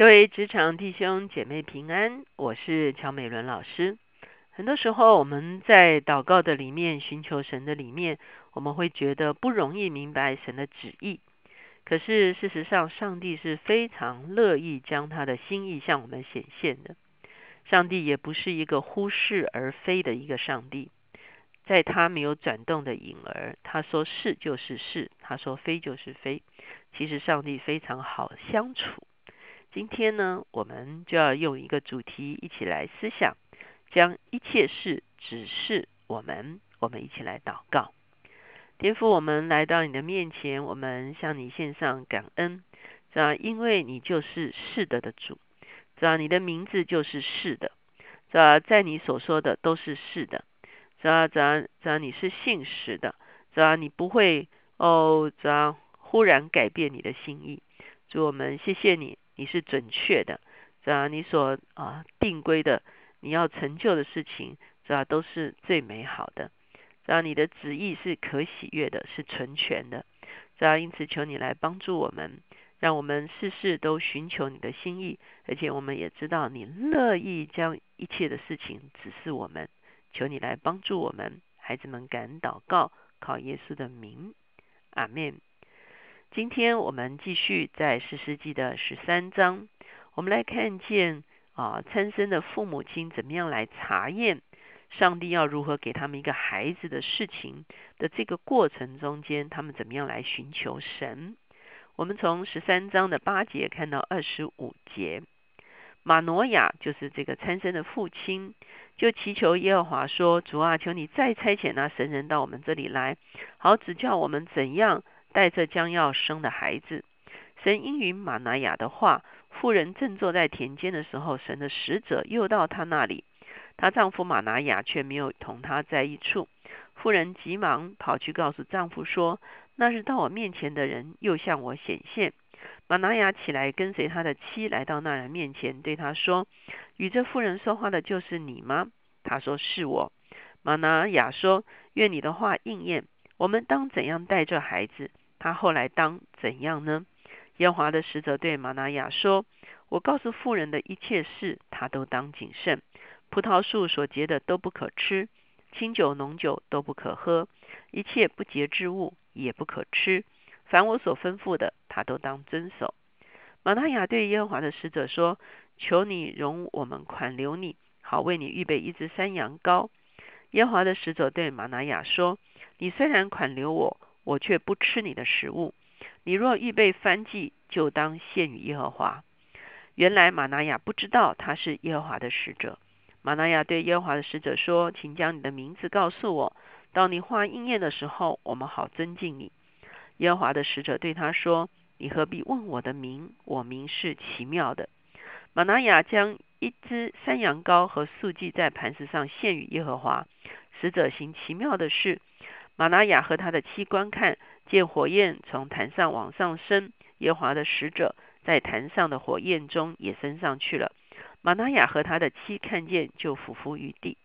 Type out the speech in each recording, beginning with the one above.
各位职场弟兄姐妹平安，我是乔美伦老师。很多时候我们在祷告的里面寻求神的里面，我们会觉得不容易明白神的旨意。可是事实上，上帝是非常乐意将他的心意向我们显现的。上帝也不是一个忽视而非的一个上帝，在他没有转动的影儿，他说是就是是，他说非就是非。其实上帝非常好相处。今天呢，我们就要用一个主题一起来思想，将一切事指示我们。我们一起来祷告，天父，我们来到你的面前，我们向你献上感恩，知道因为你就是是的的主，知道你的名字就是是的，知道在你所说的都是是的，知道知道知道你是信实的，知道你不会哦，知道忽然改变你的心意。主我们谢谢你。你是准确的，是吧？你所啊定规的，你要成就的事情，是吧？都是最美好的，是吧？你的旨意是可喜悦的，是纯全的，是吧？因此求你来帮助我们，让我们事事都寻求你的心意，而且我们也知道你乐意将一切的事情指示我们。求你来帮助我们，孩子们感恩祷告，靠耶稣的名，阿门。今天我们继续在《诗诗记》的十三章，我们来看见啊，参生的父母亲怎么样来查验上帝要如何给他们一个孩子的事情的这个过程中间，他们怎么样来寻求神？我们从十三章的八节看到二十五节，马诺亚就是这个参生的父亲，就祈求耶和华说：“主啊，求你再差遣那神人到我们这里来，好指教我们怎样。”带着将要生的孩子，神应允玛拿雅的话。妇人正坐在田间的时候，神的使者又到她那里。她丈夫玛拿雅却没有同她在一处。妇人急忙跑去告诉丈夫说：“那日到我面前的人又向我显现。”玛拿雅起来跟随他的妻来到那人面前，对他说：“与这妇人说话的就是你吗？”他说：“是我。”玛拿雅说：“愿你的话应验。我们当怎样带着孩子？”他后来当怎样呢？耶和华的使者对玛拿雅说：“我告诉妇人的一切事，他都当谨慎。葡萄树所结的都不可吃，清酒浓酒都不可喝，一切不洁之物也不可吃。凡我所吩咐的，他都当遵守。”玛拿雅对耶和华的使者说：“求你容我们款留你，好为你预备一只山羊羔。”耶和华的使者对玛拿雅说：“你虽然款留我。”我却不吃你的食物。你若预备翻祭，就当献与耶和华。原来玛拿雅不知道他是耶和华的使者。玛拿雅对耶和华的使者说：“请将你的名字告诉我，到你话应验的时候，我们好尊敬你。”耶和华的使者对他说：“你何必问我的名？我名是奇妙的。”玛拿雅将一只山羊羔和素祭在磐石上献与耶和华。使者行奇妙的事。玛拿雅和他的妻观看，见火焰从坛上往上升，耶华的使者在坛上的火焰中也升上去了。玛拿雅和他的妻看见，就俯伏于地。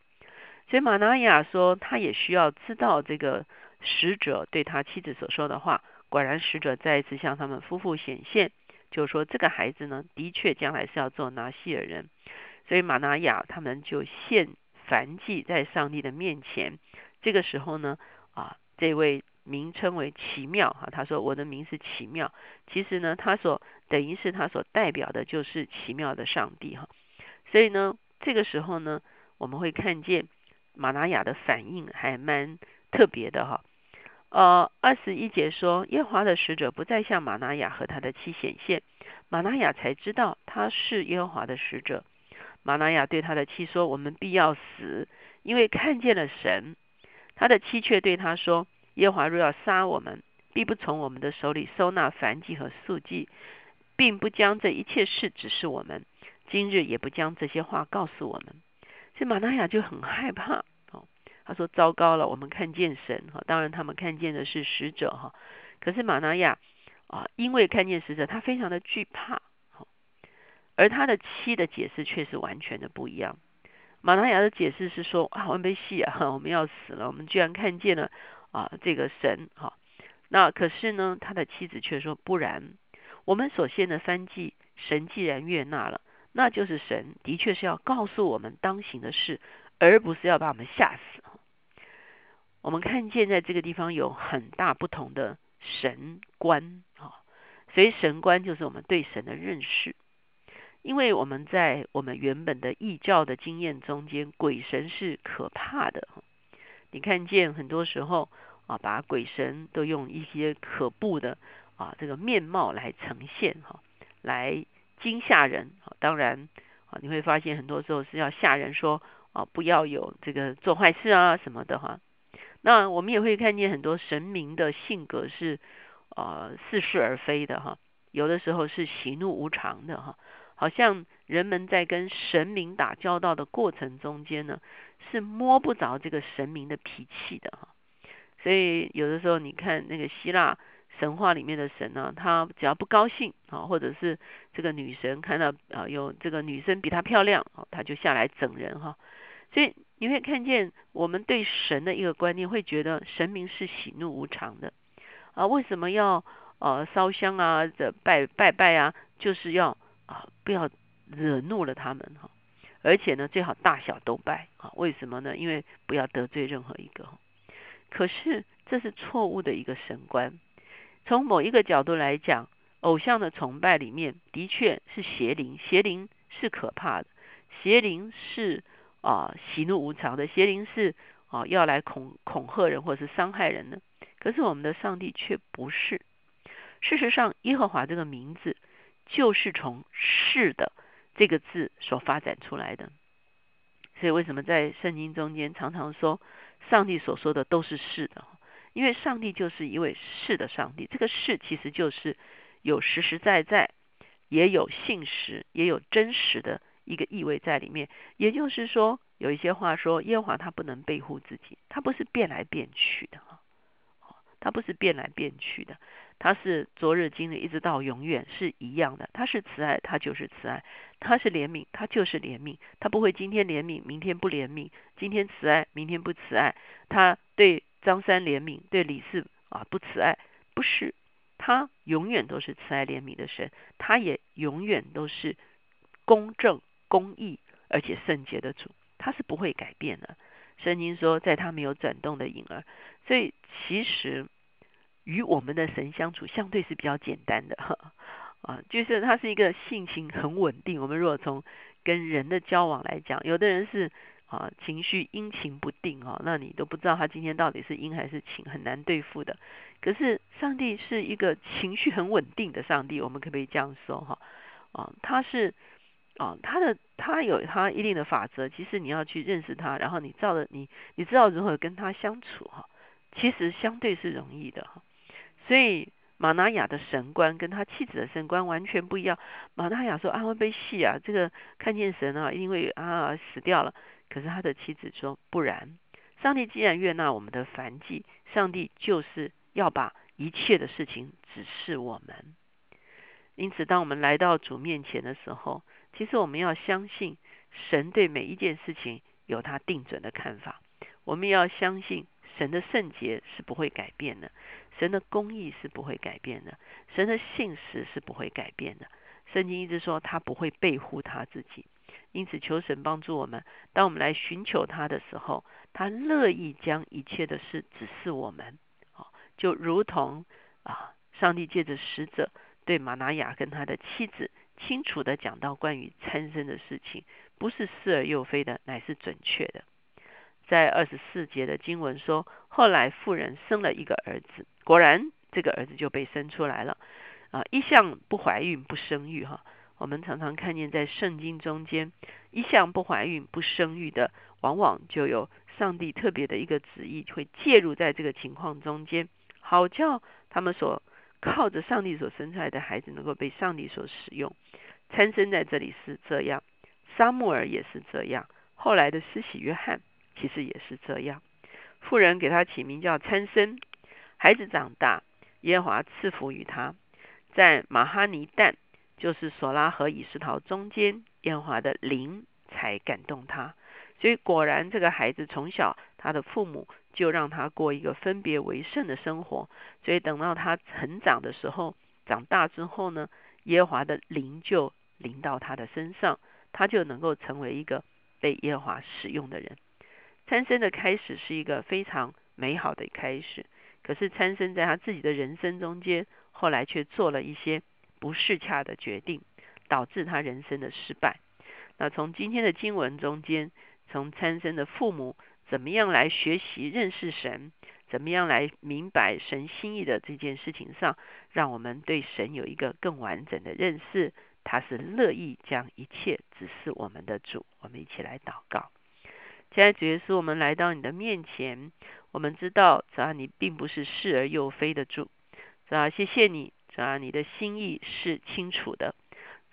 所以玛拿雅说，他也需要知道这个使者对他妻子所说的话。果然，使者再一次向他们夫妇显现，就说这个孩子呢，的确将来是要做拿西尔人。所以玛拿雅他们就献燔祭在上帝的面前。这个时候呢。啊，这位名称为奇妙哈，他说我的名是奇妙。其实呢，他所等于是他所代表的就是奇妙的上帝哈。所以呢，这个时候呢，我们会看见玛拿雅的反应还蛮特别的哈。呃，二十一节说，耶和华的使者不再向玛拿雅和他的妻显现，玛拿雅才知道他是耶和华的使者。玛拿雅对他的妻说：“我们必要死，因为看见了神。”他的妻却对他说：“耶华若要杀我们，必不从我们的手里收纳燔祭和素祭，并不将这一切事指示我们。今日也不将这些话告诉我们。”所以玛拿雅就很害怕哦。他说：“糟糕了，我们看见神哈，当然他们看见的是使者哈。可是玛拿雅啊，因为看见使者，他非常的惧怕。而他的妻的解释却是完全的不一样。”马拿雅的解释是说啊，我们被戏啊，我们要死了，我们居然看见了啊这个神哈。那可是呢，他的妻子却说不然，我们所献的三祭神既然悦纳了，那就是神的确是要告诉我们当行的事，而不是要把我们吓死。我们看见在这个地方有很大不同的神观啊，所以神观就是我们对神的认识。因为我们在我们原本的异教的经验中间，鬼神是可怕的。你看见很多时候啊，把鬼神都用一些可怖的啊这个面貌来呈现哈，来惊吓人。当然啊，你会发现很多时候是要吓人，说啊不要有这个做坏事啊什么的哈。那我们也会看见很多神明的性格是啊似是而非的哈，有的时候是喜怒无常的哈。好像人们在跟神明打交道的过程中间呢，是摸不着这个神明的脾气的哈。所以有的时候你看那个希腊神话里面的神呢，他只要不高兴啊，或者是这个女神看到啊有这个女生比她漂亮啊，他就下来整人哈。所以你会看见我们对神的一个观念，会觉得神明是喜怒无常的啊。为什么要呃烧香啊、这拜拜拜啊，就是要。啊，不要惹怒了他们哈，而且呢，最好大小都拜啊。为什么呢？因为不要得罪任何一个。可是这是错误的一个神观。从某一个角度来讲，偶像的崇拜里面的确是邪灵，邪灵是可怕的，邪灵是啊喜怒无常的，邪灵是啊要来恐恐吓人或者是伤害人的。可是我们的上帝却不是。事实上，耶和华这个名字。就是从“是”的这个字所发展出来的，所以为什么在圣经中间常常说上帝所说的都是是的？因为上帝就是一位是的上帝。这个“是”其实就是有实实在在，也有信实，也有真实的一个意味在里面。也就是说，有一些话说耶和华他不能背负自己，他不是变来变去的哈，他不是变来变去的。他是昨日今日一直到永远是一样的，他是慈爱，他就是慈爱；他是怜悯，他就是怜悯。他不会今天怜悯，明天不怜悯；今天慈爱，明天不慈爱。他对张三怜悯，对李四啊不慈爱，不是他永远都是慈爱怜悯的神，他也永远都是公正、公义而且圣洁的主，他是不会改变的。圣经说，在他没有转动的影儿，所以其实。与我们的神相处相对是比较简单的 啊，就是他是一个性情很稳定。我们如果从跟人的交往来讲，有的人是啊情绪阴晴不定哦，那你都不知道他今天到底是阴还是晴，很难对付的。可是上帝是一个情绪很稳定的上帝，我们可不可以这样说哈啊？他是啊，他的他有他一定的法则，其实你要去认识他，然后你照着你你知道如何跟他相处哈，其实相对是容易的哈。所以马拿雅的神官跟他妻子的神官完全不一样。马拿雅说：“啊，会被戏啊，这个看见神啊，因为啊死掉了。”可是他的妻子说：“不然，上帝既然悦纳我们的凡祭，上帝就是要把一切的事情指示我们。因此，当我们来到主面前的时候，其实我们要相信神对每一件事情有他定准的看法。我们要相信神的圣洁是不会改变的。”神的公义是不会改变的，神的信实是不会改变的。圣经一直说他不会背负他自己，因此求神帮助我们。当我们来寻求他的时候，他乐意将一切的事指示我们。啊，就如同啊，上帝借着使者对马拿雅跟他的妻子清楚的讲到关于参生的事情，不是似而又非的，乃是准确的。在二十四节的经文说，后来妇人生了一个儿子。果然，这个儿子就被生出来了。啊，一向不怀孕不生育哈，我们常常看见在圣经中间，一向不怀孕不生育的，往往就有上帝特别的一个旨意，会介入在这个情况中间，好叫他们所靠着上帝所生出来的孩子能够被上帝所使用。参生在这里是这样，沙穆尔也是这样，后来的施洗约翰其实也是这样。妇人给他起名叫参生。孩子长大，耶华赐福于他，在马哈尼旦，就是索拉和以斯陶中间，耶华的灵才感动他。所以果然，这个孩子从小，他的父母就让他过一个分别为圣的生活。所以等到他成长的时候，长大之后呢，耶华的灵就临到他的身上，他就能够成为一个被耶和华使用的人。参生的开始是一个非常美好的开始，可是参生在他自己的人生中间，后来却做了一些不适恰的决定，导致他人生的失败。那从今天的经文中间，从参生的父母怎么样来学习认识神，怎么样来明白神心意的这件事情上，让我们对神有一个更完整的认识。他是乐意将一切指示我们的主。我们一起来祷告。现在主耶稣，我们来到你的面前，我们知道，主啊，你并不是是而又非的主。主啊，谢谢你，主啊，你的心意是清楚的。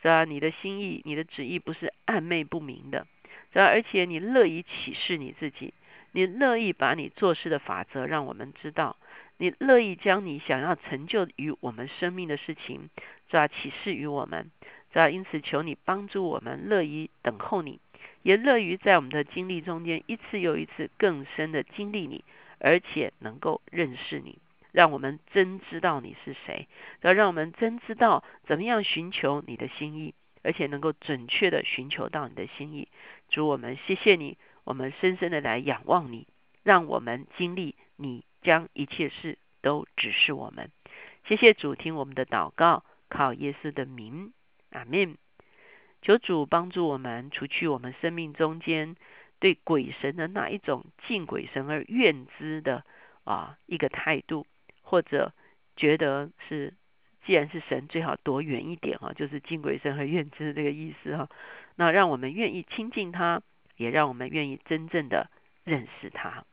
主啊，你的心意、你的旨意不是暧昧不明的。主啊，而且你乐意启示你自己，你乐意把你做事的法则让我们知道，你乐意将你想要成就于我们生命的事情，主啊，启示于我们。主啊，因此求你帮助我们，乐意等候你，也乐于在我们的经历中间一次又一次更深的经历你，而且能够认识你。让我们真知道你是谁，要让我们真知道怎么样寻求你的心意，而且能够准确的寻求到你的心意。主，我们谢谢你，我们深深的来仰望你，让我们经历你将一切事都指示我们。谢谢主，听我们的祷告，靠耶稣的名，阿门。求主帮助我们，除去我们生命中间对鬼神的那一种敬鬼神而怨之的啊一个态度。或者觉得是，既然是神，最好躲远一点哈，就是敬鬼神和怨之这个意思哈。那让我们愿意亲近他，也让我们愿意真正的认识他。